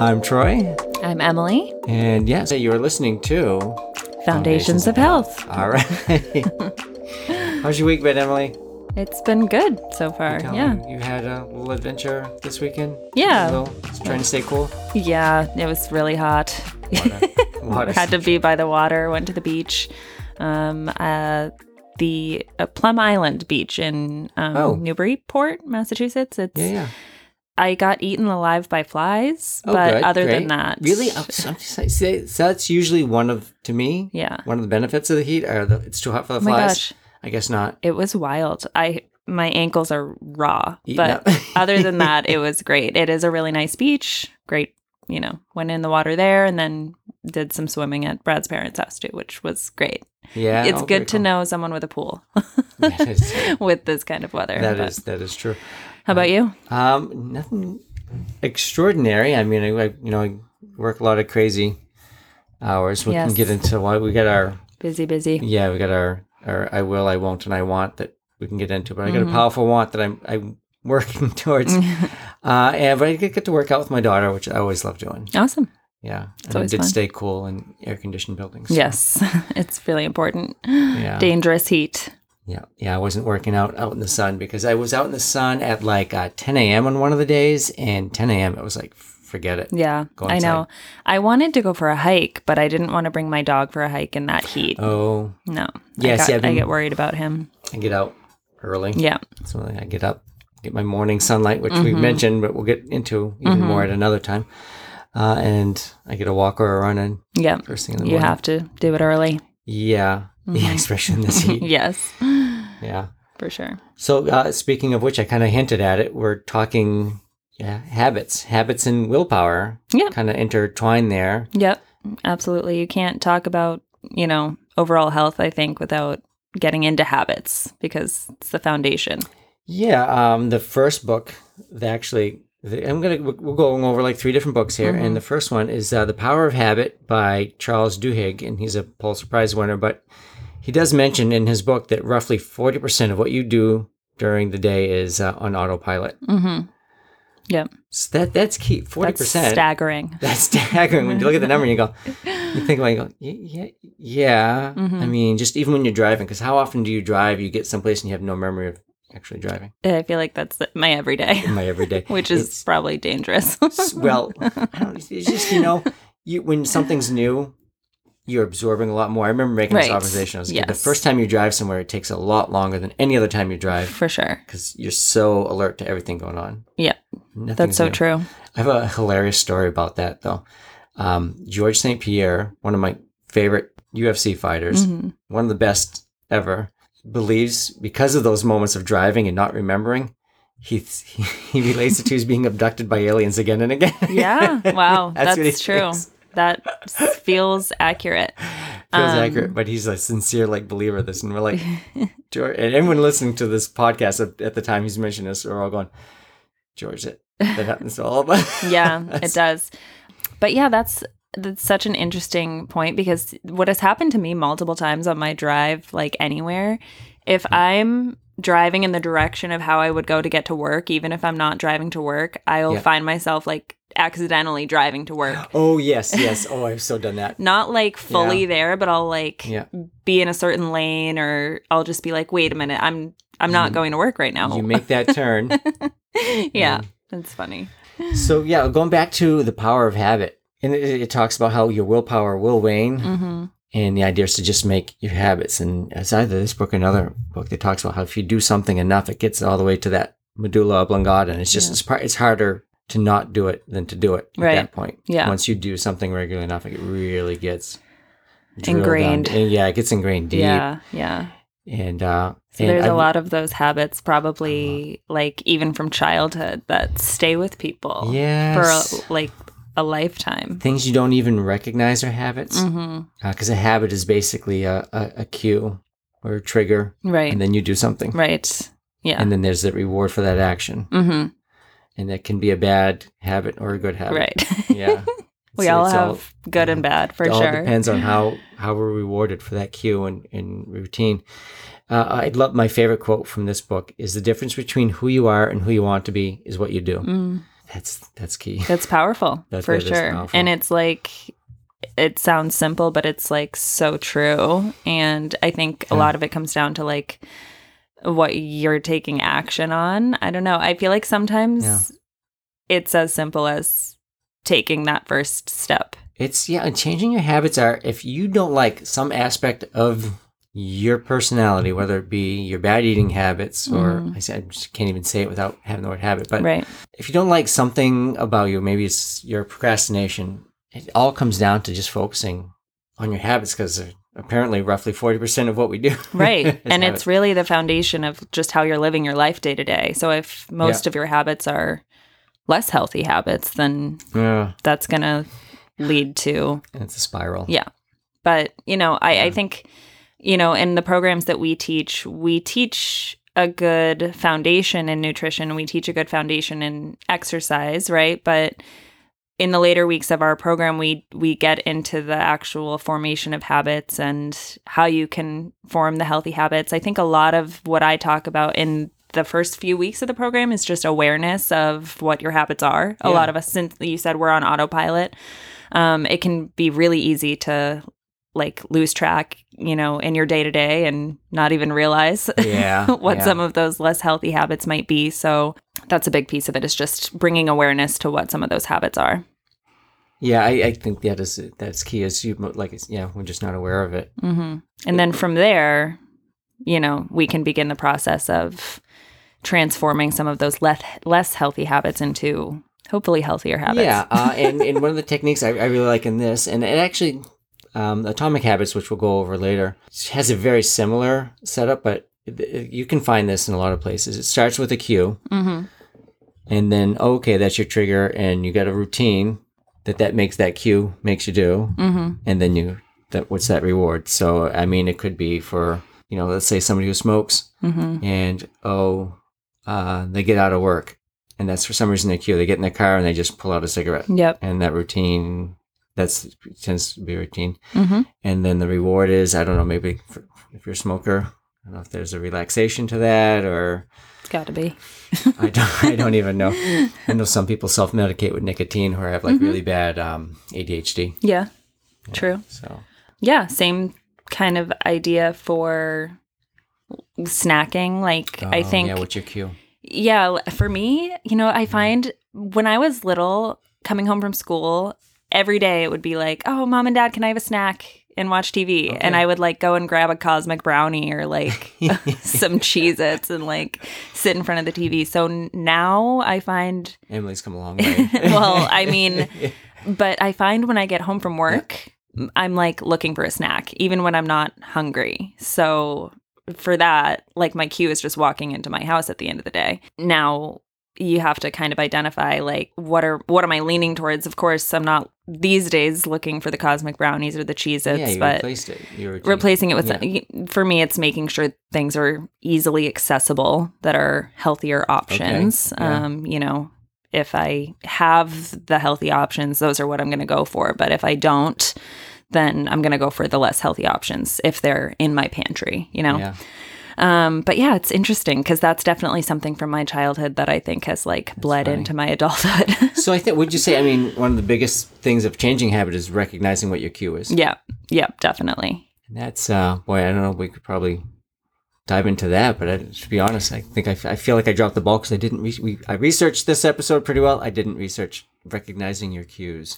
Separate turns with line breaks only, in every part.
I'm Troy,
I'm Emily,
and yes, you're listening to
Foundations, of Health.
All right. How's your week been, Emily?
It's been good so far. Yeah.
me, You had a little adventure this weekend?
Yeah.
Little, just trying to stay cool?
Yeah, it was really hot.
Water. Water.
Had to be by the water, went to the beach. Um, uh, the uh, Plum Island beach in um,
Oh.
Newburyport, Massachusetts. It's
Yeah, yeah.
I got eaten alive by flies,
Oh,
but
good,
other
great.
than that,
Really? Oh, so, so that's usually one of, to me,
yeah.
one of the benefits of the heat are the, it's too hot for the
Oh
flies.
gosh,
I guess not.
it was wild. I my ankles are raw, but other than that, it was great. It is a really nice beach. Great, you know, went in the water there and then did some swimming at Brad's parents' house too, which was great.
Yeah.
it's
oh,
good to
cool.
know someone with a pool
is,
with this kind of weather.
that
But
is, that is true.
How about you?
Um, nothing extraordinary. I mean, I, I you know I work a lot of crazy hours. We
Yes.
can get into why we got our
Busy, busy.
yeah we got our our I will I won't and I want that we can get into. But I got
Mm-hmm.
a powerful want that I'm I'm working towards. uh, and but I get get to work out with my daughter, which I always love doing.
Awesome.
Yeah, and
always
I did
fun.
stay cool in air conditioned buildings. so,
Yes, it's really important.
Yeah.
Dangerous heat.
Yeah, yeah. I wasn't working out out in the sun because I was out in the sun at like uh, 10 a.m. on one of the days, and 10 a.m. it was like forget it.
Yeah,
Go
I know. I wanted to go for a hike, but I didn't want to bring my dog for a hike in that heat.
Oh,
No.
Yeah,
I, got,
see, I've
I get worried about him.
I get out early.
Yeah.
So I get up, get my morning sunlight, which we mentioned, but we'll get into even more at another time. Uh, and I get a walk or a run in
Yeah.
first thing in the morning.
You have to do it early.
Yeah. Yeah, especially in this heat.
Yes,
yeah.
for sure.
So uh, speaking of which, I kind of hinted at it. We're talking yeah, habits, habits and willpower.
Yeah.
Kind of intertwined there.
Yep, absolutely. You can't talk about, you know, overall health, I think, without getting into habits because it's the foundation.
Yeah, um, the first book, the actually, I'm gonna we're going over like three different books here, and the first one is uh, "The Power of Habit" by Charles Duhigg, and he's a Pulitzer Prize winner. But he does mention in his book that roughly forty percent of what you do during the day is uh, on autopilot.
Mm-hmm. Yep.
So that that's key. Forty
That's
percent.
staggering.
That's staggering when you look at the number and you go, you think about it, you go, yeah, yeah, yeah. I mean, just even when you're driving, because how often do you drive? You get someplace and you have no memory of actually driving.
I feel like that's my everyday,
my everyday,
which is
It's-
probably dangerous.
well, I don't, it's just you know, you when something's new, you're absorbing a lot more. I remember making this observation. I was like, the first time you drive somewhere, it takes a lot longer than any other time you drive
for sure.
because you're so alert to everything going on.
Yeah, that's so
new.
true.
I have a hilarious story about that though. Um, George St. Pierre, one of my favorite UFC fighters,
Mhm.
one of the best ever, believes because of those moments of driving and not remembering, he he, he relates it to his being abducted by aliens again and again.
Yeah. Wow.
That's
that's true.
thinks.
That feels accurate.
Feels
Um,
accurate, but he's a sincere like believer of this, and we're like, George, and everyone listening to this podcast at, at the time he's mentioned this, we're all going, George, it that happens to all of us.
Yeah, it does. But yeah, that's that's such an interesting point because what has happened to me multiple times on my drive, like anywhere, if I'm driving in the direction of how I would go to get to work, even if I'm not driving to work, I'll
Yeah.
find myself like accidentally driving to work.
Oh yes, yes. Oh, I've so done that.
Not like fully
Yeah.
there, but I'll like
Yeah.
be in a certain lane or I'll just be like, wait a minute, I'm I'm not
You-
going to work right now.
You make that turn.
yeah, that's funny.
So yeah, going back to the power of habit, and it, it talks about how your willpower will wane,
hmm
and the idea is to just make your habits. And it's either this book or another book that talks about how if you do something enough, it gets all the way to that medulla oblongata, and it's just
Yeah.
it's part it's harder to not do it than to do it at that point.
Yeah.
Once you do something regularly enough, it really gets
Ingrained.
yeah, it gets ingrained deep.
Yeah, yeah.
And uh,
So
and
there's
a
a lot of those habits, probably like even from childhood, that stay with people
Yes.
for like a lifetime.
things you don't even recognize are habits. because a habit is basically a, a, a cue or a trigger,
Right.
and then you do something,
right. Yeah.
and then there's the reward for that action,
hmm
and that can be a bad habit or a good habit.
Right.
Yeah.
we
So
all have good and bad for sure.
it all depends on how how we're rewarded for that cue and, and routine. Uh, I love my favorite quote from this book is the difference between who you are and who you want to be is what you do.
Mm,
That's that's key.
That's powerful
That-
for
that
sure.
powerful.
And it's like it sounds simple, but it's like so true. And I think a
Yeah.
lot of it comes down to like what you're taking action on. I don't know. I feel like sometimes
Yeah.
it's as simple as taking that first step.
It's yeah, and changing your habits are if you don't like some aspect of your personality, whether it be your bad eating habits or
Mhm.
I, said, I just can't even say it without having the word habit, but
right.
if you don't like something about you, maybe it's your procrastination, it all comes down to just focusing on your habits because apparently roughly 40% of what we do.
Right. and
habits.
it's really the foundation of just how you're living your life day to day. So if most of your habits are less healthy habits, then
yeah,
that's going to lead to
and it's a spiral.
Yeah. but you know I, I think you know in the programs that we teach we teach a good foundation in nutrition. We teach a good foundation in exercise right? But in the later weeks of our program we we get into the actual formation of habits and how you can form the healthy habits. I think a lot of what i talk about in the first few weeks of the program is just awareness of what your habits are. A lot of us since you said we're on autopilot um, it can be really easy to like lose track you know in your day to day and not even realize
Yeah.
what
yeah.
some of those less healthy habits might be so that's a big piece of it is just bringing awareness to what some of those habits are
Yeah, I, I think that is that's key. Is you like it's, yeah, we're just not aware of it.
hmm and then from there you know we can begin the process of transforming some of those less less healthy habits into hopefully healthier habits
Yeah, uh, and and one of the techniques I, I really like in this, and it actually, um, Atomic Habits, which we'll go over later, has a very similar setup, but it- you can find this in a lot of places. It starts with a cue,
hmm
and then okay, that's your trigger, and you got a routine that that makes that cue makes you do,
hmm
and then you that what's that reward? So I mean, it could be for you know, let's say somebody who smokes,
hmm
and oh, uh, they get out of work, and that's for some reason they cue. They get in their car and they just pull out a cigarette.
Yep.
And that routine that's tends to be routine.
Hmm
and then the reward is i don't know maybe for, if you're a smoker i don't know if there's a relaxation to that or
it's got to be.
I don't i don't even know. I know some people self-medicate with nicotine who have like
Mm-hmm.
really bad um, adhd
yeah true.
so.
Yeah, same kind of idea for snacking. Like I
Oh,
think
yeah
yeah,
what's your cue?
Yeah, for me, you know, I find when I was little coming home from school, every day it would be like, "Oh, mom and dad, can I have a snack?" and watch TV. And I would like go and grab a cosmic brownie or like some Cheez Its and like sit in front of the TV. So now I find
emily's come a long way
well, I mean, but I find when I get home from work, I'm like looking for a snack, even when I'm not hungry. So for that, like my cue is just walking into my house at the end of the day. Now you have to kind of identify like what are what am I leaning towards? Of course, I'm not these days looking for the cosmic brownies or the Cheez Its,
yeah
but
replaced it
replacing it with
Yeah.
for me it's making sure things are easily accessible that are healthier options
yeah.
um you know if i have the healthy options those are what i'm going to go for but if i don't then i'm going to go for the less healthy options if they're in my pantry you know
yeah
um but yeah it's interesting because that's definitely something from my childhood that i think has like bled
funny.
into my adulthood
so i think would you say i mean one of the biggest things of changing habit is recognizing what your cue is
yeah yeah definitely
And that's uh boy, I don't know. We could probably dive into that, but I, to be honest, I think I, f- I feel like I dropped the ball because I didn't. Re- we, I researched this episode pretty well. I didn't research recognizing your cues.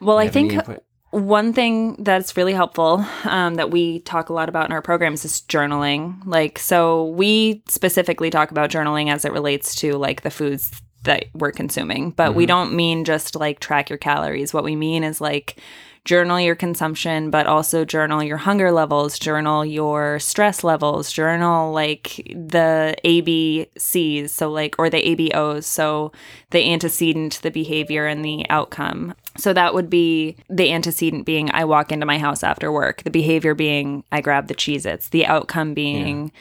well i think
input?
One thing that's really helpful um, that we talk a lot about in our programs is journaling. Like, so we specifically talk about journaling as it relates to like the foods that we're consuming, but we
Mhm.
don't mean just like track your calories. What we mean is like journal your consumption, but also journal your hunger levels, journal your stress levels, journal like the ABCs, so like, or the ABOs, so the antecedent, the behavior, and the outcome. So that would be the antecedent being I walk into my house after work, the behavior being I grab the Cheez Its, the outcome being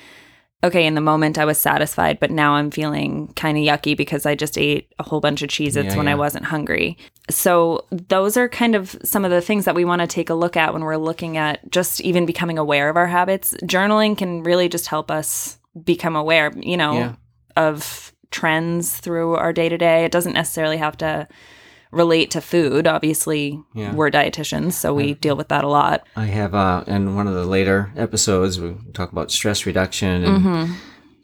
okay, in the moment I was satisfied, but now I'm feeling kind of yucky because I just ate a whole bunch of Cheez Its
Yeah,
when I wasn't hungry. So those are kind of some of the things that we want to take a look at when we're looking at just even becoming aware of our habits. Journaling can really just help us become aware, you know,
Yeah.
of trends through our day to day. It doesn't necessarily have to relate to food. Obviously,
Yeah.
we're dietitians, so we deal with that a lot.
I have uh in one of the later episodes we talk about stress reduction and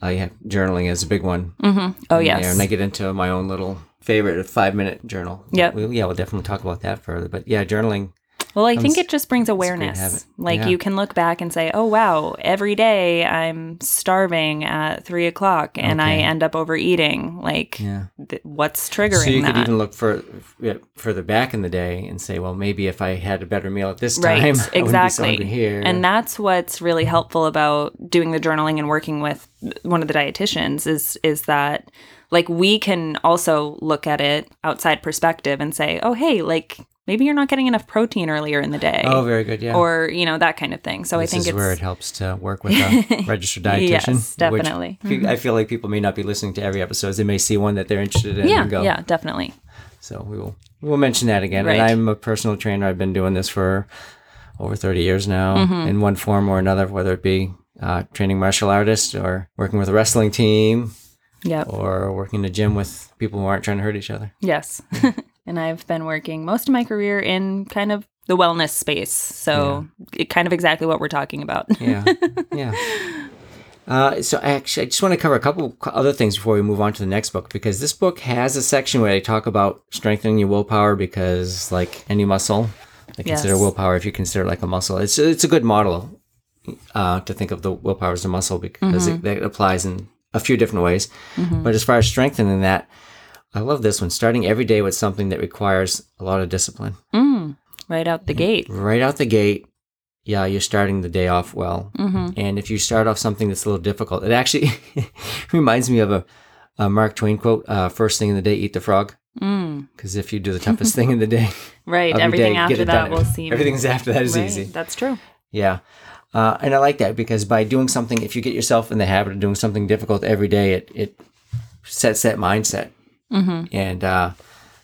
I have journaling is a big one.
hmm Oh, yes.
there, and I get into my own little favorite five minute journal.
Yep.
We, yeah, we'll definitely talk about that further. But yeah, journaling.
Well, I think
Comes-
it just brings awareness. Like
Yeah.
you can look back and say, "Oh wow, every day I'm starving at three o'clock and I end up overeating." Like,
Yeah.
th- what's triggering
So you
that?
could even look for further back in the day and say, well, maybe if I had a better meal at this
Right,
time, be so
exactly.
here.
And that's what's really helpful about doing the journaling and working with one of the dietitians is is that like we can also look at it outside perspective and say, "Oh, hey, like maybe you're not getting enough protein earlier in the day."
oh, very good. Yeah.
Or, you know, that kind of thing. So
this
I think
is
it's
where it helps to work with a registered dietitian.
Yes, definitely. Mm-hmm.
I feel like people may not be listening to every episode. They may see one that they're interested in
yeah,
and go.
yeah, definitely.
So we will we'll mention that again.
Right.
And I'm a personal trainer. I've been doing this for over 30 years now
Mm-hmm.
in one form or another, whether it be uh, training martial artists or working with a wrestling team
Yep.
or working in a gym with people who aren't trying to hurt each other.
Yes. and I've been working most of my career in kind of the wellness space. So it kind of exactly what we're talking about.
Yeah. yeah. Uh, so actually, I just want to cover a couple other things before we move on to the next book because this book has a section where they talk about strengthening your willpower because, like any muscle, they consider
Yes.
willpower if you consider it like a muscle. It's it's a good model uh, to think of the willpower as a muscle because it, that applies in a few different ways. But as far as strengthening that, I love this one. Starting every day with something that requires a lot of discipline
Mm, right out the gate.
right out the gate. Yeah, you're starting the day off well.
hmm
And if you start off something that's a little difficult, it actually reminds me of a, a Mark Twain quote: uh, "First thing in the day, eat the frog."
Mm,
Because if you do the toughest thing in the day,
right. Everything
day,
after that
done.
will seem.
Everything's after that is
Right,
easy.
That's true.
Yeah, uh, and I like that because by doing something, if you get yourself in the habit of doing something difficult every day, it it sets that mindset.
Hmm
And uh,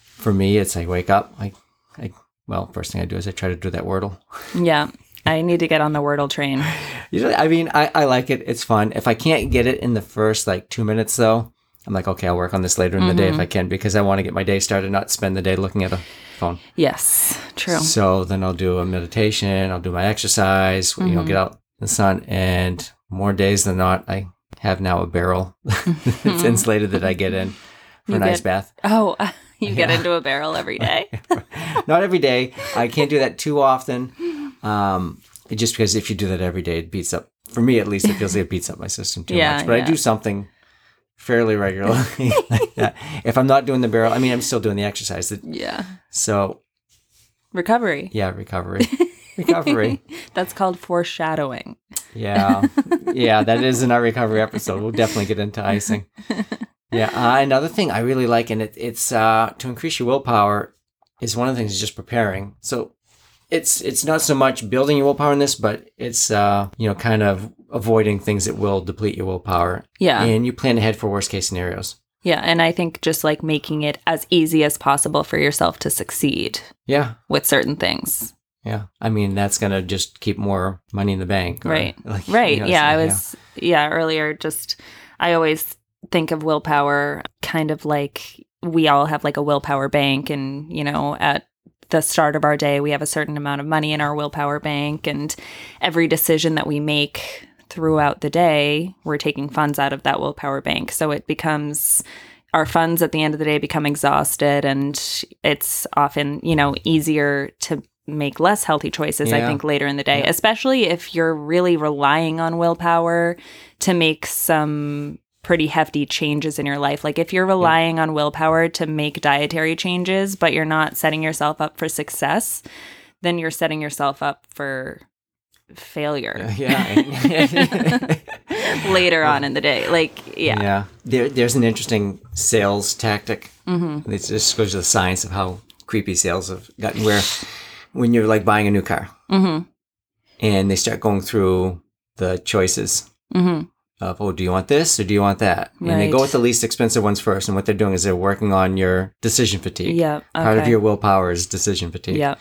for me, it's like wake up. I, I well, first thing I do is I try to do that wordle.
Yeah. I need to get on the Wordle train.
Know, I mean, I, I like it. It's fun. If I can't get it in the first like two minutes, though, I'm like, okay, I'll work on this later in the day if I can because I want to get my day started, not spend the day looking at a phone.
Yes. True.
So then I'll do a meditation. I'll do my exercise. You know, get out in the sun. And more days than not, I have now a barrel that's insulated that I get in for
You
an ice
get-
bath.
Oh, you get into a barrel every day.
not every day. I can't do that too often. Um, just because if you do that every day, it beats up. For me, at least, it feels like it beats up my system too
Yeah,
much. But I do something fairly regularly like. If I'm not doing the barrel, I mean, I'm still doing the exercise. That-
yeah.
So
Recovery.
yeah, recovery, recovery.
That's called foreshadowing.
Yeah, yeah, that is in our recovery episode. We'll definitely get into icing. Yeah, uh, another thing I really like, and it, it's uh, to increase your willpower, is one of the things is just preparing. So it's it's not so much building your willpower in this, but it's uh, you know kind of avoiding things that will deplete your willpower,
Yeah.
and you plan ahead for worst case scenarios.
Yeah. And I think just like making it as easy as possible for yourself to succeed
Yeah,
with certain things.
yeah. I mean, that's gonna just keep more money in the bank, or,
Right.
like,
Right.
you know,
yeah.
so,
I was, yeah. earlier, just, I always think of willpower kind of like we all have like a willpower bank, and, you know, at the start of our day, we have a certain amount of money in our willpower bank, and every decision that we make throughout the day, we're taking funds out of that willpower bank. So it becomes, our funds at the end of the day become exhausted, and it's often, you know, easier to make less healthy choices, I think, later in the day,
Yeah.
especially if you're really relying on willpower to make some pretty hefty changes in your life. Like if you're relying on willpower to make dietary changes, but you're not setting yourself up for success, then you're setting yourself up for failure
yeah.
later on in the day. Like, yeah.
Yeah. There, there's an interesting sales tactic.
Mm-hmm.
It just goes to the science of how creepy sales have gotten. Where when you're like buying a new car
Mm-hmm.
and they start going through the choices
Mm-hmm.
Of, oh, do you want this or do you want that? And they go with the least expensive ones first. And what they're doing is they're working on your decision fatigue.
Yeah.
Part of your willpower is decision fatigue.
Yeah.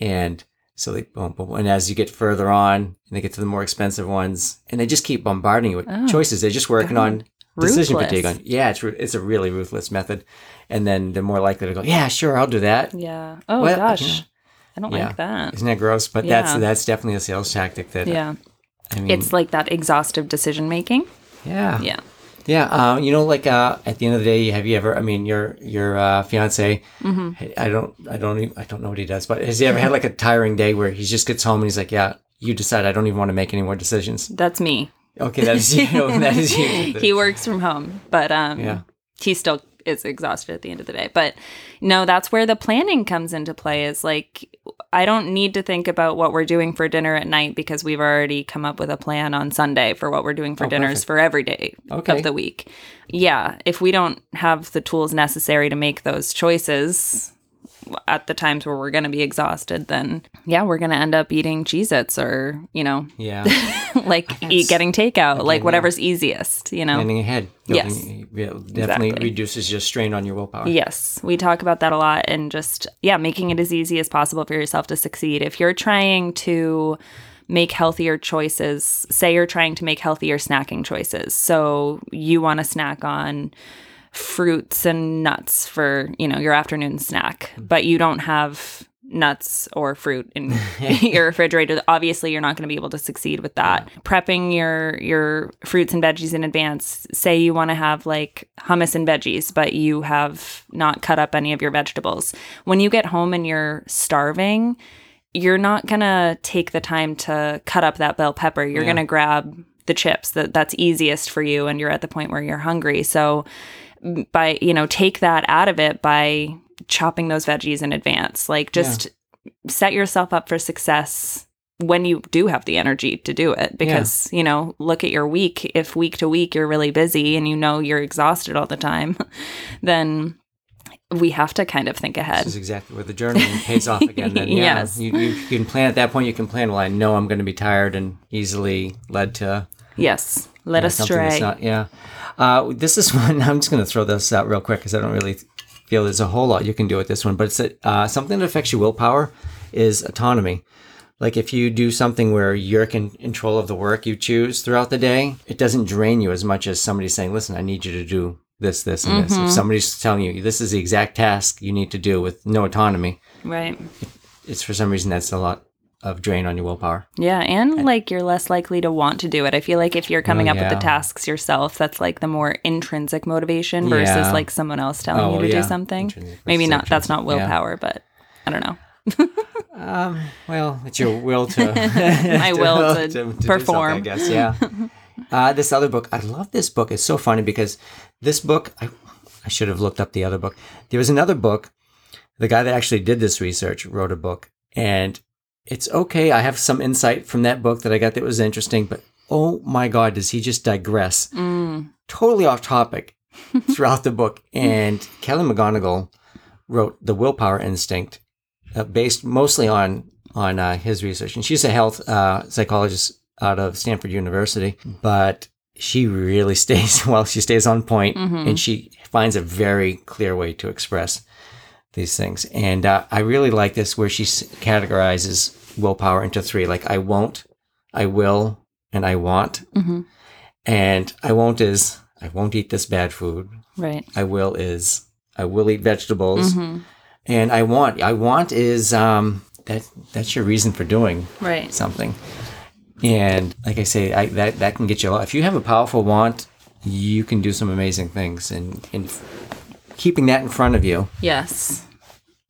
And so they boom, boom, and as you get further on, and they get to the more expensive ones, and they just keep bombarding you with
Oh,
choices. They're just working on decision
Ruthless.
fatigue on. Yeah, it's it's a really ruthless method, and then they're more likely to go, yeah, sure, I'll do that.
Yeah. Oh
Well,
gosh,
yeah.
I don't
Yeah.
like that.
Isn't that gross? But that's
Yeah.
that's definitely a sales tactic. That
Yeah.
I mean,
It's like that exhaustive decision making.
yeah,
Yeah.
Yeah, uh, you know, like uh, at the end of the day, have you ever? I mean, your your uh, fiance.
Mm-hmm.
I don't, I don't, even, I don't know what he does, but has he ever had like a tiring day where he just gets home and he's like, "Yeah, you decide. I don't even want to make any more decisions."
That's me.
Okay, that is you. that is you.
he works from home, but um,
Yeah.
he still is exhausted at the end of the day. But no, that's where the planning comes into play. Is like I don't need to think about what we're doing for dinner at night because we've already come up with a plan on Sunday for what we're doing for
Oh,
dinners
perfect.
for every day
Okay.
of the week. Yeah, if we don't have the tools necessary to make those choices at the times where we're going to be exhausted, then yeah, we're going to end up eating Cheez-Its or, you know,
Yeah,
like eat getting takeout, like
yeah.
whatever's easiest, you know.
planning ahead.
Yes.
It definitely
Exactly.
reduces your strain on your willpower.
Yes, we talk about that a lot and just, yeah, making it as easy as possible for yourself to succeed. If you're trying to make healthier choices, say you're trying to make healthier snacking choices. So you want to snack on fruits and nuts for, you know, your afternoon snack, but you don't have nuts or fruit in your refrigerator. Obviously you're not going to be able to succeed with that. Prepping your your fruits and veggies in advance. Say you want to have like hummus and veggies but you have not cut up any of your vegetables. When you get home and you're starving you're not going to take the time to cut up that bell pepper. You're
Yeah.
going to grab the chips. That that's easiest for you and you're at the point where you're hungry. So by you know take that out of it by chopping those veggies in advance like just set yourself up for success when you do have the energy to do it because you know look at your week if week to week you're really busy and you know you're exhausted all the time then we have to kind of think ahead
This is exactly where the journaling pays off again. Then, yeah,
Yes.
you, you can plan at that point. You can plan. Well, I know I'm going to be tired and easily led to
yes let
Yeah,
us
something that's
stray
not- yeah. Uh, this is one. I'm just going to throw this out real quick because I don't really feel there's a whole lot you can do with this one. But it's a, uh, something that affects your willpower is autonomy. Like if you do something where you're in control of the work you choose throughout the day, it doesn't drain you as much as somebody saying, "Listen, I need you to do this, this, and this." If somebody's telling you this is the exact task you need to do with no autonomy,
right
it's for some reason that's a lot of drain on your willpower.
Yeah, and like you're less likely to want to do it. I feel like if you're coming
Oh,
up with the tasks yourself, that's like the more intrinsic motivation versus
Yeah.
like someone else telling
Oh,
you to
yeah.
do something.
Intrinsic
Maybe not. That's not
yeah.
willpower, but I don't know.
Um, well, it's your will to
My will to
do something,
perform.
I guess, yeah. uh, this other book, I love this book. It's so funny because this book, I, I should have looked up the other book. There was another book. The guy that actually did this research wrote a book, and it's okay. I have some insight from that book that I got that was interesting, but oh my God, does he just digress?
Mm.
Totally off topic throughout the book. And Kelly McGonigal wrote The Willpower Instinct, uh, based mostly on on uh, his research. And she's a health uh, psychologist out of Stanford University, but she really stays well. She stays on point, and she finds a very clear way to express these things. And uh, I really like this where she s- categorizes willpower into three: like I won't, I will, and I want.
Mhm.
And I won't is I won't eat this bad food.
Right.
I will is I will eat vegetables.
Mhm.
And I want I want is um that that's your reason for doing
Right.
something. And like I say, I, that that can get you a lot. If you have a powerful want, you can do some amazing things. And and keeping that in front of you
Yes.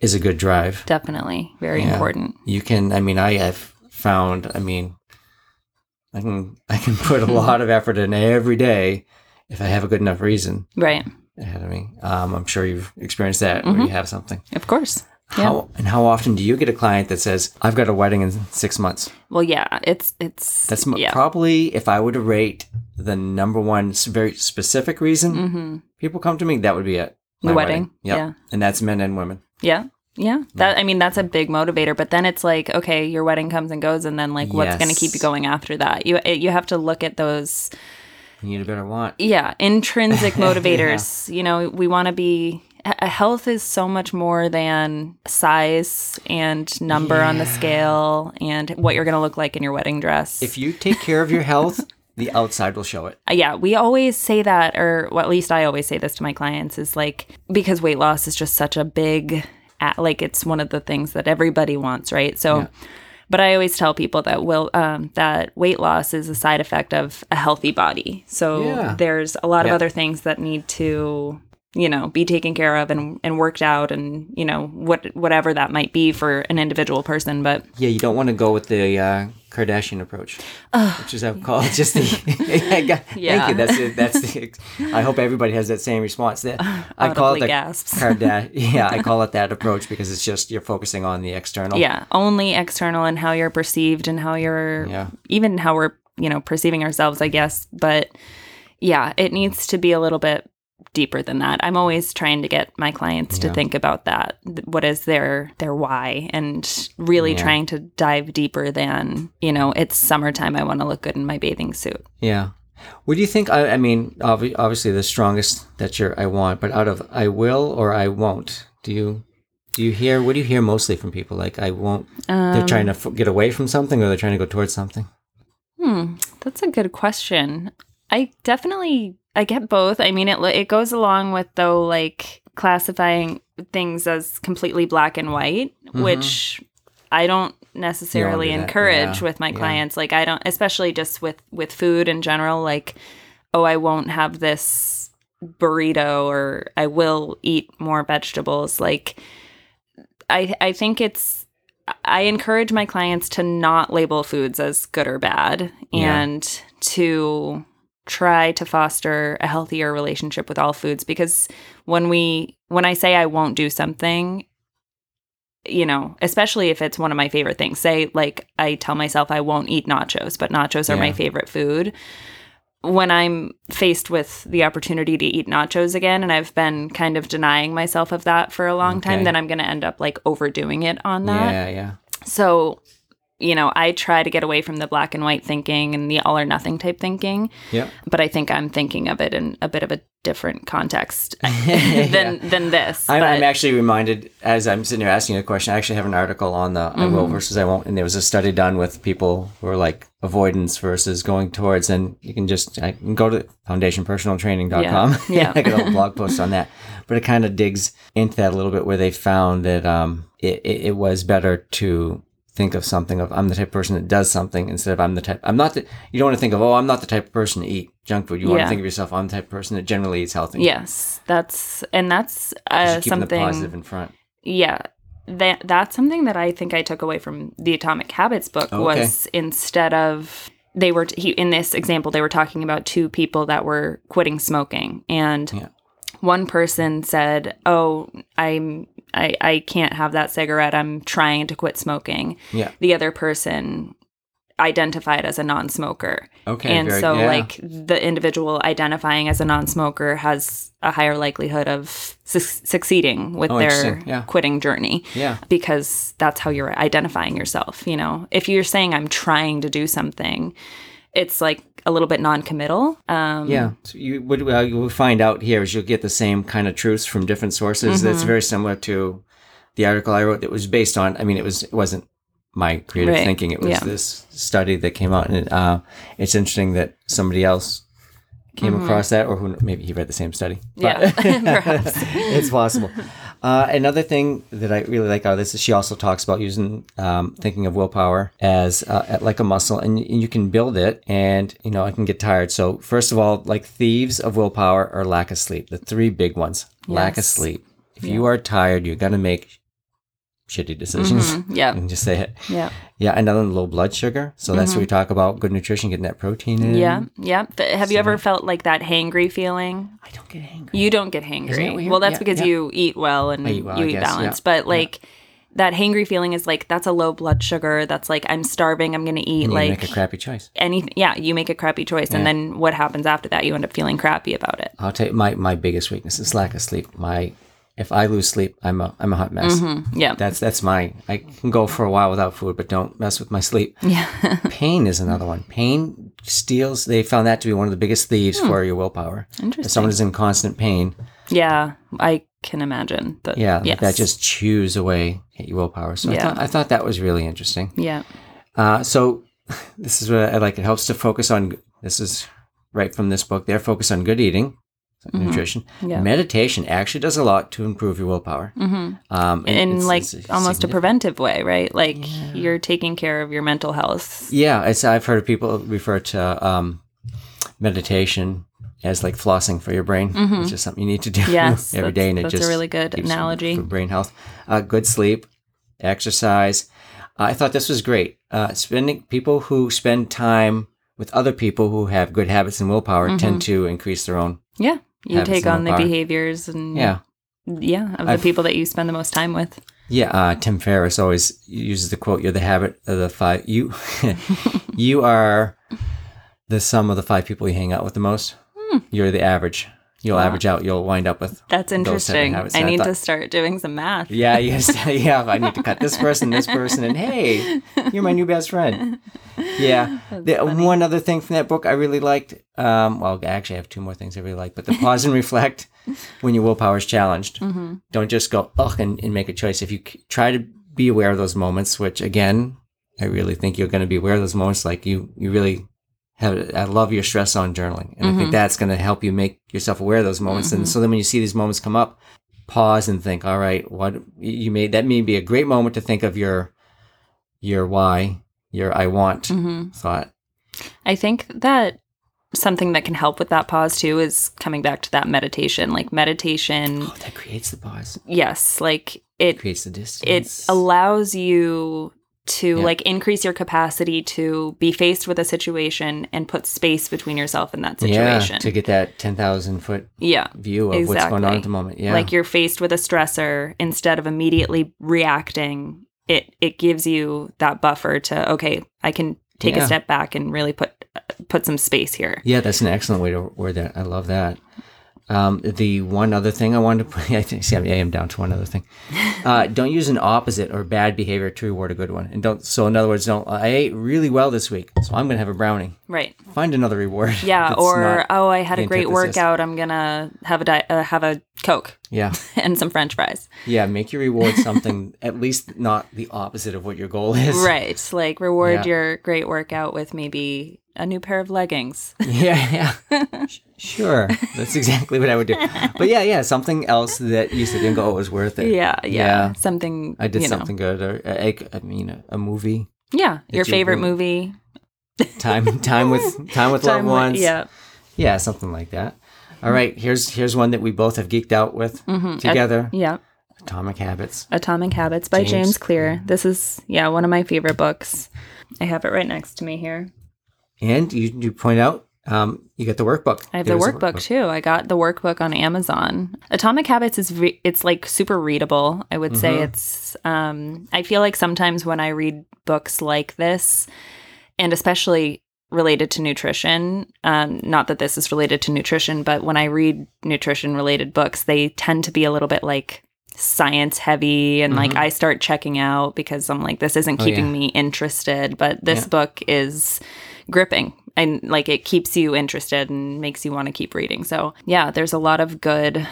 Is a good drive.
Definitely. Very
Yeah.
important.
You can. I mean, I have found. I mean, I can I can put a lot of effort in every day if I have a good enough reason
Right.
ahead of me. Um, I'm sure you've experienced that where you have something.
Of course. Yeah.
How and how often do you get a client that says, "I've got a wedding in six months"?
Well, yeah. It's it's
That's
yeah.
probably if I were to rate the number one very specific reason
mm-hmm.
people come to me, that would be it.
The
My
wedding.
Yep.
Yeah.
and that's men and women.
Yeah. Yeah. That I mean that's a big motivator, but then it's like, okay, your wedding comes and goes and then like what's going to keep you going after that? You eh, you have to look at those
You need a better want.
yeah, intrinsic motivators. You know, we want to be health is so much more than size and number on the
Yeah.
scale and what you're going to look like in your wedding dress.
If you take care of your health, the outside will show it.
Uh, yeah, we always say that, or well, at least I always say this to my clients, is like because weight loss is just such a big, like it's one of the things that everybody wants, right? So,
Yeah.
but I always tell people that will um, that weight loss is a side effect of a healthy body. So
Yeah.
there's a lot
Yeah.
of other things that need to you know be taken care of and, and worked out and you know what whatever that might be for an individual person but
Yeah, you don't want to go with the uh, Kardashian approach, which is I would call it just the. Got-
Yeah.
Thank you. That's it. That's the. I hope everybody has that same response. That I call it the
gasps.
Karda- Yeah, I call it that approach because it's just you're focusing on the external.
yeah only external and how you're perceived and how you're
Yeah.
even how we're you know perceiving ourselves i guess but yeah it needs to be a little bit deeper than that i'm always trying to get my clients to think about that what is their their why and really
Yeah.
trying to dive deeper than you know it's summertime i want to look good in my bathing suit
Yeah. What do you think? I, I mean, obvi- obviously the strongest that you're I want, but out of I will or I won't, do you do you hear what do you hear mostly from people? Like I won't. they're trying to f- get away from something, or they're trying to go towards something.
Hmm, that's a good question. I definitely I get both. I mean, it it goes along with though like classifying things as completely black and white, mm-hmm. which I don't necessarily
do
encourage
yeah,
with my
yeah.
clients. Like I don't, especially just with with food in general. Like, oh, I won't have this burrito, or I will eat more vegetables. Like, I I think it's I encourage my clients to not label foods as good or bad
Yeah.
and to try to foster a healthier relationship with all foods because when we when I say I won't do something you know, especially if it's one of my favorite things. Say like I tell myself I won't eat nachos, but nachos are my favorite food. When I'm faced with the opportunity to eat nachos again and I've been kind of denying myself of that for a long
Okay.
time, then I'm going to end up like overdoing it on that.
Yeah, yeah.
So, you know, I try to get away from the black and white thinking and the all or nothing type thinking,
Yep.
but I think I'm thinking of it in a bit of a different context than than this.
I'm, I'm actually reminded as I'm sitting here asking you a question. I actually have an article on the I will
Mm-hmm.
versus I won't, and there was a study done with people who are like avoidance versus going towards. And you can just I can go to foundationpersonaltraining.com.
Yeah, yeah.
I got a blog post on that, but it kind of digs into that a little bit, where they found that um it, it, it was better to think of something of I'm the type of person that does something instead of I'm the type I'm not the you don't want to think of oh I'm not the type of person to eat junk food. You want to think of yourself I'm the type of person that generally eats healthy.
yes, that's and that's uh, something.
positive in front.
Yeah. That that's something that I think I took away from the Atomic Habits book
Oh, Okay.
was instead of they were he in this example they were talking about two people that were quitting smoking and
Yeah.
One person said, "Oh, I'm I I can't have that cigarette. I'm trying to quit smoking."
Yeah.
The other person identified as a non-smoker.
Okay.
and
very-
so
yeah.
like the individual identifying as a non-smoker has a higher likelihood of su- succeeding with
Oh,
their.
Yeah.
quitting journey
yeah.
because that's how you're identifying yourself you know if you're saying i'm trying to do something it's like a little bit non-committal um
Yeah. So you well, you will find out here is you'll get the same kind of truths from different sources. That's
Mm-hmm.
very similar to the article I wrote that was based on I mean it was it wasn't my creative
Right.
thinking. It was
Yeah.
this study that came out and it, uh, it's interesting that somebody else came across that or who maybe he read the same study. But-
Mm-hmm. yeah perhaps
it's possible. Uh, another thing that I really like out of this is she also talks about using um, thinking of willpower as uh, like a muscle, and, and you can build it. And you know, I can get tired. So first of all, like thieves of willpower are lack of sleep. The three big ones: lack of sleep. If you are tired, you're gonna make shitty decisions.
Mhm. yeah
And just say it.
yeah
Yeah, And another low blood sugar. So that's what we talk about good nutrition, getting that protein in.
Mm-hmm. yeah yeah have you ever felt like that hangry feeling
I don't get angry.
You don't get hangry. Well, that's
Yeah,
because
yeah.
you eat well and
eat well,
you
I
eat
guess, yeah,
balanced. But like that hangry feeling is like that's a low blood sugar. That's like I'm starving. I'm gonna eat like
make a crappy choice.
anything. Yeah, you make a crappy choice, and then what happens after that? You end up feeling crappy about it.
I'll tell you my, my biggest weakness is lack of sleep. My if I lose sleep, I'm a I'm a hot mess.
Yeah,
That's that's my I can go for a while without food, but don't mess with my sleep.
yeah,
Pain is another one. Pain steals. They found that to be one of the biggest thieves for your willpower.
Interesting.
If someone is in constant pain,
yeah, I can imagine that.
yeah,
yes.
that just chews away at your willpower. So I thought I thought that was really interesting.
yeah,
Uh, so this is what I like. It helps to focus on this is right from this book. They're focused on good eating,
Mhm.
nutrition.
Yeah.
Meditation actually does a lot to improve your willpower.
hmm
Um,
In
it's-
like
it's
almost a preventive way, right? Like
Yeah.
you're taking care of your mental health.
Yeah, it's, I've heard people refer to um, meditation as like flossing for your brain,
Mhm.
which is something you need to do
Yes,
every day, and it just
a really good analogy.
for brain health. Uh, good sleep, exercise. I thought this was great. Uh, spending people who spend time with other people who have good habits and willpower
Mm-hmm.
tend to increase their own.
Yeah, you take on the behaviors and
Yeah,
yeah of the
I've-
people that you spend the most time with.
yeah. Uh, Tim Ferriss always uses the quote: "You're the habit of the five. You, you are the sum of the five people you hang out with the most. You're the average. You'll.
Wow.
average out. You'll wind up with
That's interesting. I
And I
need
thought-
to start doing some math.
Yeah, yes, yeah. I need to cut this person, this person, and hey, you're my new best friend. Yeah. The, one other thing from that book I really liked. Um, well, actually, I have two more things I really like. But the pause and reflect when your willpower is challenged.
hmm
Don't just go ugh and, and make a choice. If you c- try to be aware of those moments, which again, I really think you're going to be aware of those moments. Like you, you really have. I love your stress on journaling, and I think
Mhm.
that's going to help you make yourself aware of those moments. And
Mhm.
so then when you see these moments come up, pause and think. All right, what you made that may be a great moment to think of your your why, your I want
hmm
thought.
I think that something that can help with that pause too is coming back to that meditation. Like meditation,
Oh, that creates the pause.
yes, like it
creates the distance.
it allows you to
Yeah.
like increase your capacity to be faced with a situation and put space between yourself and that situation.
yeah, to get that ten thousand foot
yeah.
view of what's going on at the moment. Yeah,
Like you're faced with a stressor instead of immediately reacting, it it gives you that buffer to okay, I can take
Yeah.
a step back and really put put some space here.
Yeah, that's an excellent way to word that. I love that. Um, the one other thing I wanted to put, I think, see, I am down to one other thing. Uh, don't use an opposite or bad behavior to reward a good one. And don't, so in other words, don't, I ate really well this week, so I'm going to have a brownie.
Right.
Find another reward.
Yeah, or oh, I had a great
antithesis.
workout. I'm gonna have a di- uh, have a Coke
yeah,
and some French fries.
yeah, make your reward something, at least not the opposite of what your goal is.
Right. Like reward
Yeah.
your great workout with maybe a new pair of leggings.
Yeah, yeah. Sure. That's exactly what I would do. But yeah, yeah, something else that you said and go, oh, it was worth it.
Yeah, yeah.
Yeah.
Something
I did
you know.
something good. Or I, I mean, a, movie.
Yeah. Your
you
favorite movie.
Time, time with, time with
Time
loved
with-
ones.
Yeah.
yeah, something like that. All right, here's here's one that we both have geeked out with
Mhm.
together.
Yeah.
Atomic Habits.
Atomic Habits by
James
James, Clear. This is yeah, one of my favorite books. I have it right next to me here.
And you, you point out um, you get the workbook.
I have the
Here's
workbook too. I got the workbook on Amazon. Atomic Habits is re- it's like super readable. I would say
Mhm.
it's um I feel like sometimes when I read books like this and especially related to nutrition, um not that this is related to nutrition, but when I read nutrition related books, they tend to be a little bit like science heavy and like
Mhm.
I start checking out because I'm like this isn't
Oh,
keeping
yeah.
me interested, but this
Yeah.
book is gripping and like it keeps you interested and makes you want to keep reading. So, yeah, there's a lot of good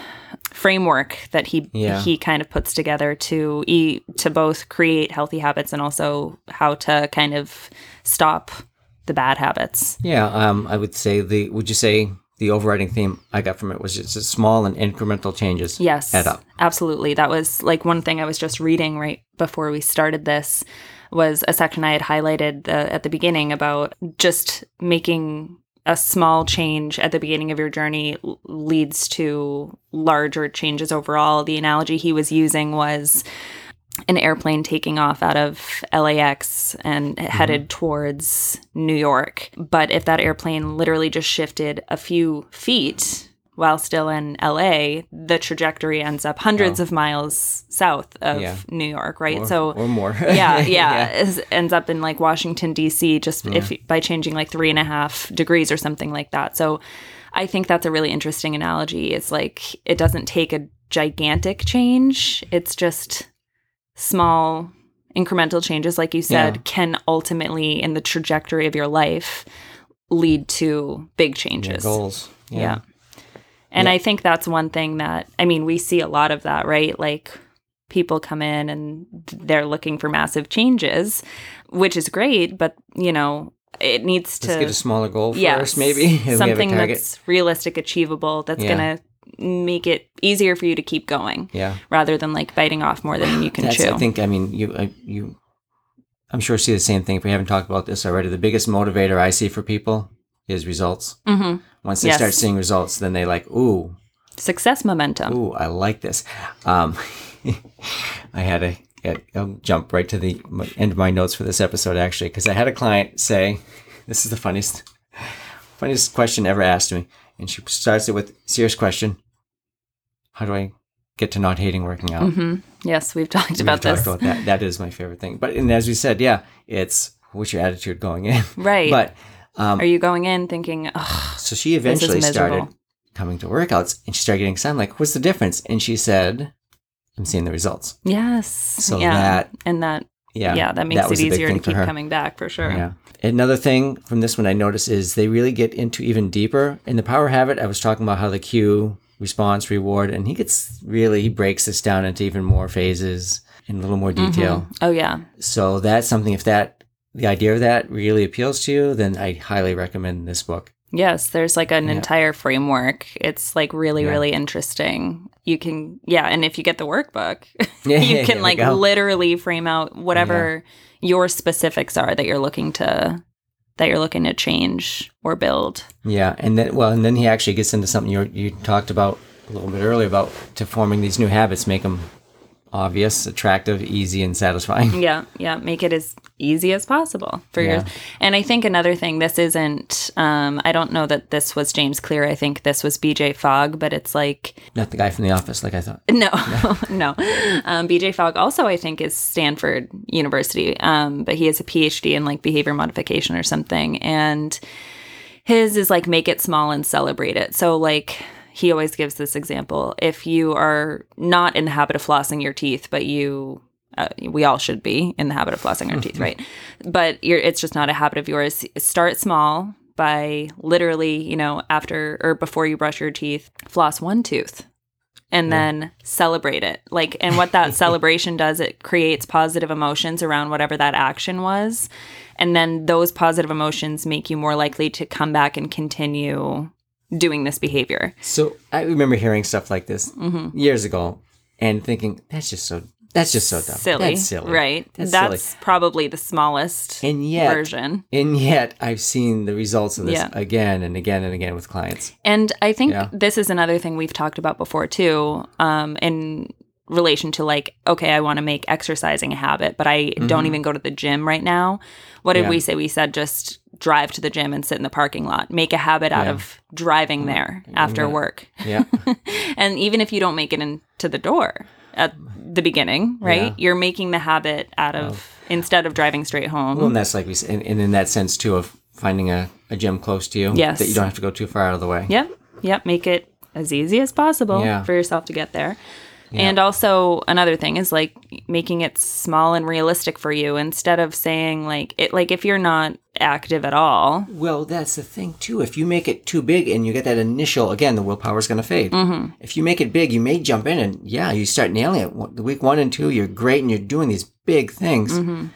framework that he
Yeah.
he kind of puts together to eat to both create healthy habits and also how to kind of stop the bad habits.
Yeah, um, I would say the. Would you say the overriding theme I got from it was just small and incremental changes?
Yes.
Add up.
Absolutely. That was like one thing I was just reading right before we started this was a section I had highlighted uh, at the beginning about just making a small change at the beginning of your journey leads to larger changes overall. The analogy he was using was an airplane taking off out of LAX and headed towards New York. But if that airplane literally just shifted a few feet while still in LA, the trajectory ends up hundreds
Oh.
of miles south of
Yeah.
New York, right?
Or,
so
or more.
yeah, yeah, is- ends up in like Washington D.C. just if mm. by changing like three and a half degrees or something like that. So I think that's a really interesting analogy. It's like it doesn't take a gigantic change; it's just small incremental changes, like you said,
Yeah.
can ultimately in the trajectory of your life lead to big
Your
changes.
goals.
Yeah. And
Yeah.
I think that's one thing that, I mean, we see a lot of that, right? Like people come in and they're looking for massive changes, which is great. But, you know, it needs to
Let's get a smaller goal first,
Yes.
maybe. have a
something that's realistic, achievable, that's
Yeah.
gonna make it easier for you to keep going
Yeah.
rather than like biting off more than you can
That's,
chew.
I think. I mean, you, uh, you. I'm sure see the same thing. If we haven't talked about this already, the biggest motivator I see for people is results.
hmm
Once they
Yes.
start seeing results, then they like, ooh,
Success momentum.
ooh, I like this. Um, I had a. I'll jump right to the end of my notes for this episode actually, because I had a client say, "This is the funniest, funniest question ever asked me," and she starts it with serious question: How do I get to not hating working out?
hmm Yes, we've talked
We've
about
talked
this.
about that. That is my favorite thing. But and as we said, yeah, it's what's your attitude going in.
Right.
But um,
Are you going in thinking, oh,
so she eventually started coming to workouts, and she started getting excited. Like, what's the difference? And she said, I'm seeing the results.
yes.
So
yeah.
that
and that,
yeah,
yeah, that makes
was
it easier to keep coming back for sure.
Yeah. Another thing from this one I noticed is they really get into even deeper. In the power habit, I was talking about how the cue, response, reward, and he gets really he breaks this down into even more phases in a little more detail.
Oh, yeah.
So that's something if that the idea of that really appeals to you, then I highly recommend this book.
Yes, there's like an
Yeah.
entire framework. It's like really,
Yeah.
really interesting. You can, yeah, and if you get the workbook,
Yeah,
you can like literally frame out whatever your specifics are that you're looking to that you're looking to change or build.
Yeah, and then well, and then he actually gets into something you you talked about a little bit earlier about to forming these new habits, make them obvious, attractive, easy, and satisfying.
Yeah, yeah, make it as easy as possible for
Yeah.
your. And I think another thing, this isn't. Um, I don't know that this was James Clear. I think this was B.J. Fogg, but it's like
Not the guy from the office, like I thought.
No, no. Um, BJ Fogg also, I think, is Stanford University, um, but he has a PhD in like behavior modification or something. And his is like make it small and celebrate it. So, like, he always gives this example. If you are not in the habit of flossing your teeth, but you uh, we all should be in the habit of flossing our teeth, right? But you're, it's just not a habit of yours. Start small by literally, you know, after or before you brush your teeth, floss one tooth and then celebrate it. Like, and what that celebration does, it creates positive emotions around whatever that action was. And then those positive emotions make you more likely to come back and continue doing this behavior.
So I remember hearing stuff like this
Mm-hmm.
years ago and thinking that's just so that's just so dumb.
Silly,
That's silly.
right?
That's
That's,
silly.
probably the smallest
And yet,
version.
and yet, I've seen the results of this
Yeah.
again and again and again with clients.
And I think
Yeah.
this is another thing we've talked about before too, um, in relation to like, okay, I want to make exercising a habit, but I don't even go to the gym right now. What did
Mm-hmm. Yeah.
we say? We said just drive to the gym and sit in the parking lot. Make a habit out
Yeah.
of driving mm-hmm. there after
Yeah.
work.
Yeah,
and even if you don't make it into the door at the beginning, right?
Yeah.
You're making the habit out of instead of driving straight home.
well, and that's like we said, and, and in that sense too of finding a, a gym close to you
Yes.
that you don't have to go too far out of the way.
Yep. Yep. Make it as easy as possible
Yeah.
for yourself to get there. And also another thing is like making it small and realistic for you instead of saying like it like if you're not active at all.
Well, that's the thing too. If you make it too big and you get that initial, again, the willpower is going to fade. Mm-hmm. If you make it big, you may jump in and yeah, you start nailing it. The week one and two, you're great and you're doing these big things,
Mm-hmm.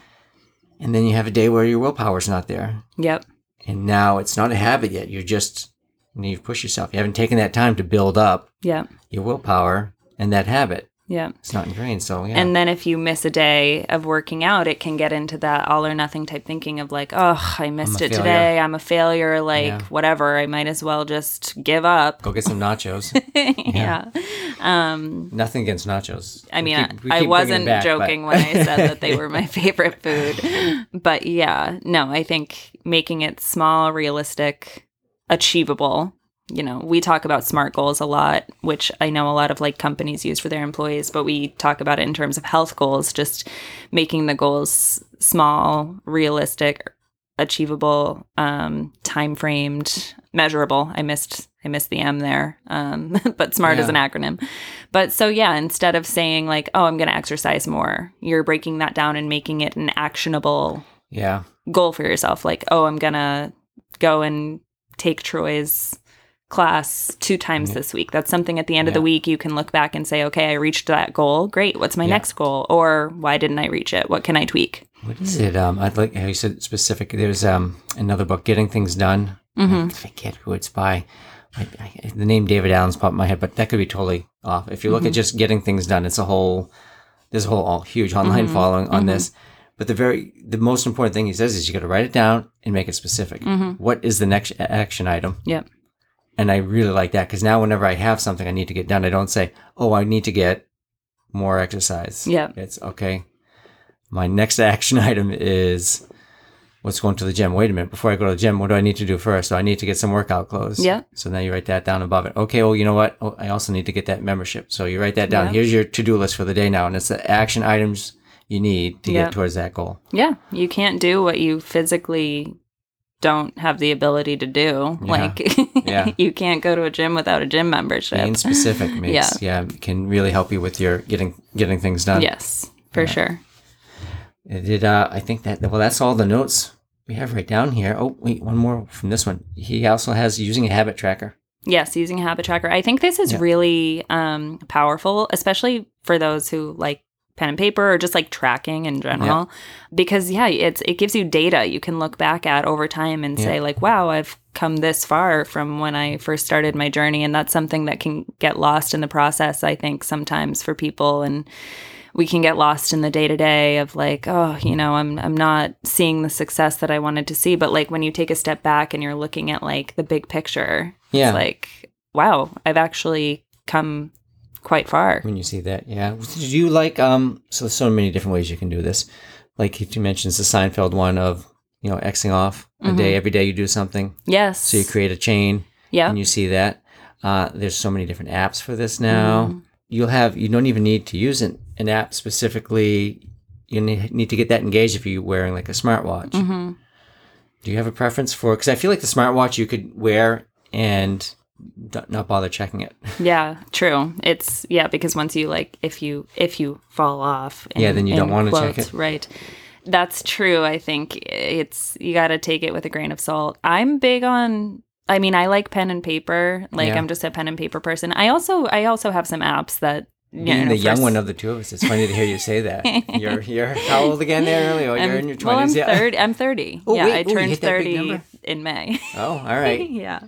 and then you have a day where your willpower's not there,
Yep.
and now it's not a habit yet. You're just you know, you've pushed yourself. You haven't taken that time to build up
Yep.
your willpower and that habit.
Yep.
It's not ingrained. So yeah,
And then if you miss a day of working out, it can get into that all or nothing type thinking of like, oh, I missed it
failure.
today. I'm a failure. Like,
Yeah.
whatever. I might as well just give up.
go get some nachos.
yeah.
um Nothing against nachos.
I mean,
keep-
I,
keep
I
bringing
wasn't
back, but-
joking when I said that they were my favorite food. But yeah, no, I think making it small, realistic, achievable. You know, we talk about SMART goals a lot, which I know a lot of like companies use for their employees, but we talk about it in terms of health goals, just making the goals small, realistic, achievable, um, time framed, measurable. I missed I missed the M there. Um, but SMART is an acronym. But so yeah, instead of saying like, "Oh, I'm going to exercise more," you're breaking that down and making it an actionable
yeah,
goal for yourself. Like, "Oh, I'm going to go and take Troy's class two times this week." That's something at the end of the week you can look back and say, "Okay, I reached that goal. Great. What's my
Yeah.
next goal?" Or, "Why didn't I reach it? What can I tweak?"
what is it? Um, I'd like how you said specific. There's um another book, Getting Things Done.
Mm-hmm.
I forget who it's by. I, I, the name David Allen's popped in my head, but that could be totally off. If you look
Mm-hmm.
at just getting things done, it's a whole there's a whole all, huge online
Mm-hmm.
following on this. But the very the most important thing he says is you got to write it down and make it specific. What is the next action item?
Yep.
And I really like that because now whenever I have something I need to get done, I don't say, "Oh, I need to get more exercise."
Yeah.
It's okay. My next action item is what's going to the gym. Wait a minute, before I go to the gym, what do I need to do first? So I need to get some workout clothes.
Yeah.
So now you write that down above it. Okay, well, you know what? Oh, I also need to get that membership. So you write that down.
Yeah.
Here's your to do list for the day now. And it's the action items you need to
Yeah.
get towards that goal.
Yeah, you can't do what you physically don't have the ability to do.
Yeah.
Like,
Yeah.
you can't go to a gym without a gym membership.
Being specific makes, yeah. can really help you with your getting getting things done.
Yes, for sure.
It did, uh, I think that, well, that's all the notes we have right down here. Oh, wait, one more from this one. He also has using a habit tracker.
Yes, using a habit tracker. I think this is
Yeah.
really um, powerful, especially for those who like pen and paper or just like tracking in general. Because yeah, it's it gives you data you can look back at over time and say like, wow, I've come this far from when I first started my journey, and that's something that can get lost in the process. I think sometimes for people and. We can get lost in the day to day of like, oh, you know, I'm I'm not seeing the success that I wanted to see. But like when you take a step back and you're looking at like the big picture,
Yeah.
it's like, wow, I've actually come quite far.
when you see that. Yeah. Did you like um so there's so many different ways you can do this. Like if you mentioned the Seinfeld one of, you know, Xing off a day, every day you do something.
Yes.
So you create a chain
yeah.
and you see that. Uh, there's so many different apps for this now.
Mm-hmm.
You'll have you don't even need to use an, an app specifically. You need, need to get that engaged if you're wearing like a smartwatch.
hmm
Do you have a preference for? Because I feel like the smartwatch you could wear and d- not bother checking it.
Yeah, true. It's yeah because once you like if you if you fall off,
Yeah, then you don't wanna check it.
Right. That's true. I think it's you got to take it with a grain of salt. I'm big on. I mean, I like pen and paper. Like
Yeah.
I'm just a pen and paper person. I also I also have some apps that you know,
the young one of the two of us, it's funny to hear you say that. You're you're how old again there, Early? Oh, you're in your
well, I'm
twenties, yeah.
thirty. I'm thirty.
Oh,
yeah,
wait,
I
ooh,
turned
hit that big
thirty in May.
Oh, all right.
yeah.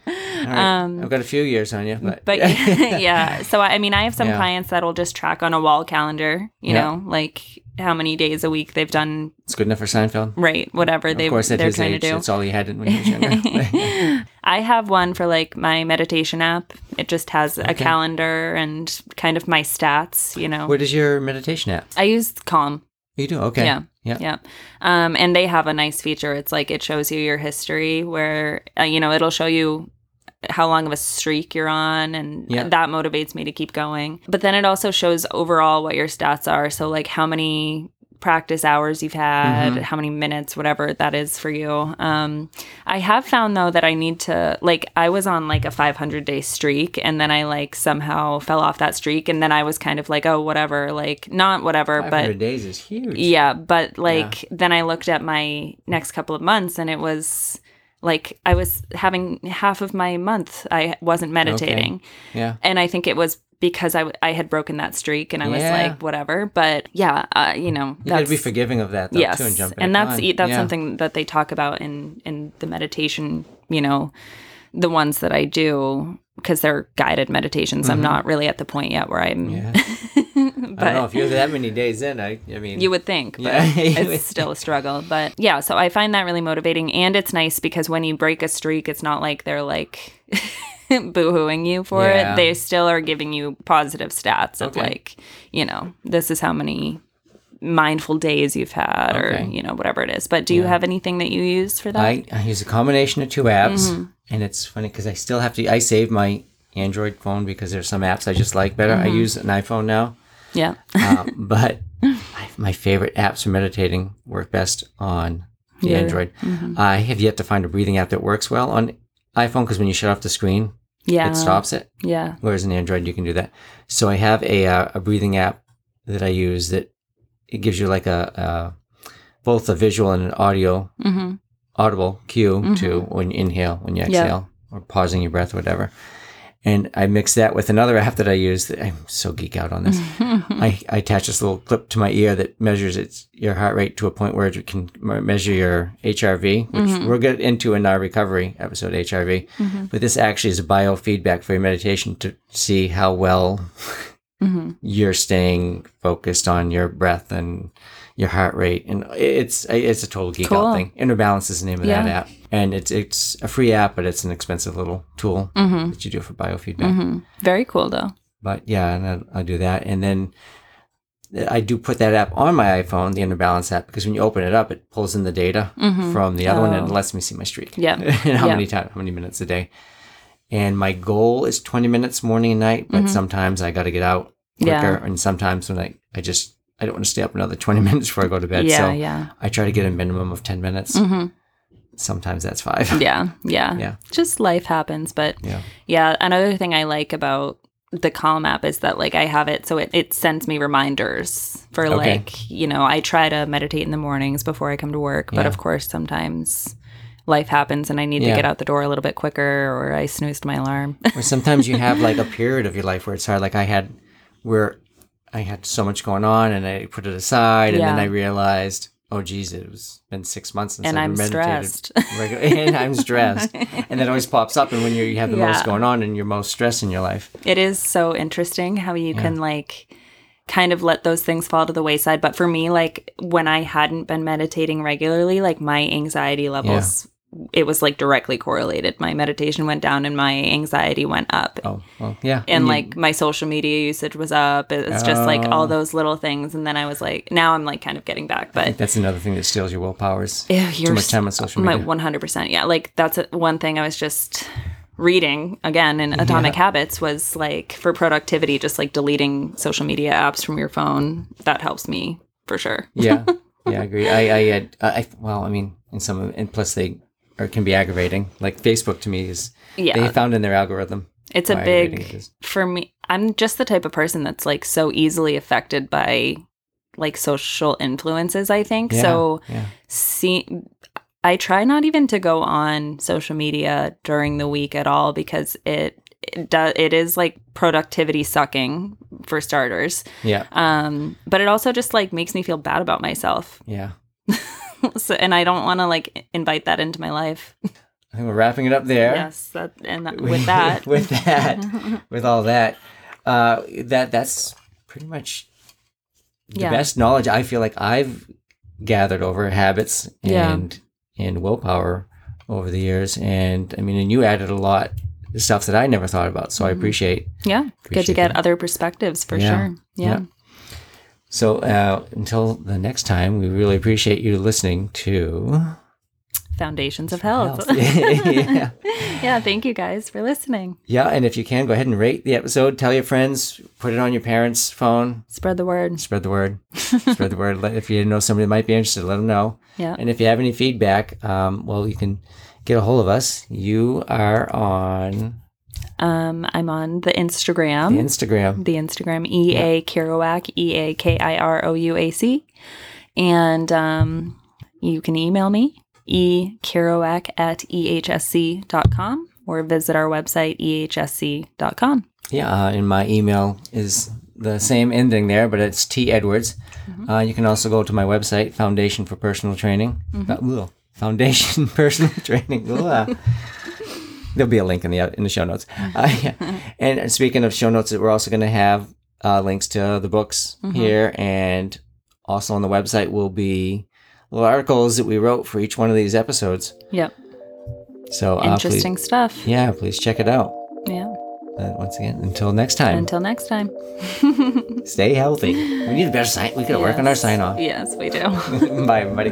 Right.
Um,
I've got a few years on you, but
But yeah, so I mean, I have some
Yeah.
clients that'll just track on a wall calendar, you
Yeah.
know, like how many days a week they've done
it's good enough for Seinfeld.
right, whatever
Of
they
course, at
they're
his
trying
age,
to do.
that's all he had when he was younger.
I have one for like my meditation app. It just has a calendar and kind of my stats, you know.
what is your meditation app?
I use Calm.
You do okay.
Yeah.
yeah.
Yeah. Um, and they have a nice feature. It's like it shows you your history where, uh, you know, it'll show you how long of a streak you're on. And
Yeah.
that motivates me to keep going. But then it also shows overall what your stats are. So, like, how many practice hours you've had,
Mhm.
how many minutes, whatever that is for you. Um, I have found though that I need to, like, I was on like a 500 day streak and then I like somehow fell off that streak. And then I was kind of like, oh, whatever, like, not whatever, but
days is huge.
yeah, but like then I looked at my next couple of months and it was like I was having half of my month I wasn't meditating.
Yeah.
And I think it was because I, I had broken that streak and I was
Yeah.
like whatever. But yeah, uh, you know,
You got to be forgiving of that though
yes,
too, and jump
and that's e- that's
Yeah.
something that they talk about in in the meditation. You know, the ones that I do because they're guided meditations. I'm not really at the point yet where I'm.
Mm-hmm. Yeah.
but
I don't know if you're that many days in. I, I mean,
you would think, but
Yeah.
it's still a struggle. But yeah, so I find that really motivating. And it's nice because when you break a streak, it's not like they're like boo hooing you for
Yeah.
it. They still are giving you positive stats of
Okay.
like, you know, this is how many mindful days you've had or, you know, whatever it is. But do you have anything that you use for that?
I, I use a combination of two apps,
Mm-hmm.
and it's funny because I still have to. I save my Android phone because there's some apps I just like better.
Mm-hmm.
I use an iPhone now,
yeah.
um, but my, my favorite apps for meditating work best on the
Yeah.
Android. I have yet to find a breathing app that works well on iPhone because when you shut off the screen,
Yeah.
it stops it.
Yeah.
Whereas in Android, you can do that. So I have a uh, a breathing app that I use that it gives you like a, a both a visual and an audio
Mm-hmm.
audible cue to when you inhale, when you exhale, or pausing your breath, or whatever. And I mix that with another app that I use. That I'm so geek out on this. I, I attach this little clip to my ear that measures its your heart rate to a point where it can measure your HRV, which mm-hmm. we'll get into in our recovery episode HRV. Mm-hmm. But this actually is a biofeedback for your meditation to see how well mm-hmm. you're staying focused on your breath and your heart rate, and it's it's a total geek
Cool.
out thing. Inner Balance is the name of that app, and it's it's a free app, but it's an expensive little tool mm-hmm. that you do for biofeedback.
Very cool though.
But yeah, and I, I do that, and then I do put that app on my iPhone, the Inner Balance app, because when you open it up, it pulls in the data from the other one and it lets me see my streak.
Mm-hmm. Yeah.
and how
Yeah.
many times, how many minutes a day. And my goal is 20 minutes morning and night, but sometimes I got to get out quicker.
Mm-hmm. Yeah.
And sometimes when I, I just, I don't want to stay up another 20 minutes before I go to bed.
Yeah,
so
yeah.
I try to get a minimum of 10 minutes. Mm-hmm. Sometimes that's five.
Yeah, yeah.
Yeah.
Just life happens, but
Yeah.
yeah, another thing I like about the Calm app is that like I have it so it, it sends me reminders for
Okay.
like, you know, I try to meditate in the mornings before I come to work, but
Yeah.
of course sometimes life happens and I need
Yeah.
to get out the door a little bit quicker or I snoozed my alarm.
or sometimes you have like a period of your life where it's hard. Like I had, where I had so much going on and I put it aside, and then I realized, oh geez, it was been six months since
And
I've
I'm
meditated
stressed.
regularly, and I'm stressed, and that always pops up. And when you're, have the most going on and you're most stressed in your life,
It is so interesting how you can like kind of let those things fall to the wayside. But for me, like when I hadn't been meditating regularly, like my anxiety levels, it was like directly correlated. My meditation went down and my anxiety went up.
oh well, yeah,
And
you-
like my social media usage was up. It's just like
Oh.
all those little things. And then I was like, now I'm like kind of getting back.
I
But
think that's another thing that steals your willpower. Is
Ew,
too much time on social media.
my 100%. Yeah. Like that's a, one thing I was just reading again in Atomic Habits was like for productivity, just like deleting social media apps from your phone. That helps me for sure.
yeah, yeah, I agree. I, I, had, I, well, I mean, in some, of- and plus they are, can be aggravating. Like Facebook to me is,
Yeah.
they found in their algorithm.
It's a big
it
for me. I'm just the type of person that's like so easily affected by like social influences, I think.
Yeah,
So
yeah.
see I try not even to go on social media during the week at all because it it, do, it is like productivity sucking for starters.
Yeah,
Um, but it also just like makes me feel bad about myself.
yeah.
so, and I don't want to like invite that into my life.
I think we're wrapping it up there.
Yes, that and that, with that,
with that, with all that, uh, that that's pretty much the
Yeah.
best knowledge I feel like I've gathered over habits
Yeah.
and and willpower over the years. And I mean, and you added a lot of stuff that I never thought about. So I appreciate.
yeah, good to get
that.
other perspectives for
Yeah.
sure. Yeah.
So uh, until the next time, we really appreciate you listening to
Foundations of Health.
yeah.
yeah, thank you guys for listening.
Yeah, and if you can, go ahead and rate the episode. Tell your friends. Put it on your parents' phone.
Spread the word.
Spread the word. Spread the word. If you know somebody that might be interested, let them know.
Yeah.
And if you have any feedback, um, well, you can get a hold of us. You are on
Um, I'm on the
the
Instagram.
Instagram.
the Instagram E A Kirouac E A K I R O U A C, and um, you can email me e Kirouac at ehsc.com or visit our website ehsc.com.
Yeah, uh, and my email is the same ending there, but it's T Edwards. Uh, you can also go to my website, Foundation for Personal Training. Uh, ugh, Foundation Personal Training. There'll be a link in the in the show notes. Uh, yeah. And speaking of show notes, we're also going to have uh, links to the books here, and also on the website will be little articles that we wrote for each one of these episodes.
Yep,
So uh,
interesting
please,
stuff.
yeah, please check it out.
Yeah.
Uh, once again, until next time.
Until next time.
Stay healthy. We need a better sign. We gotta work on our sign off.
Yes, we do.
Bye, everybody.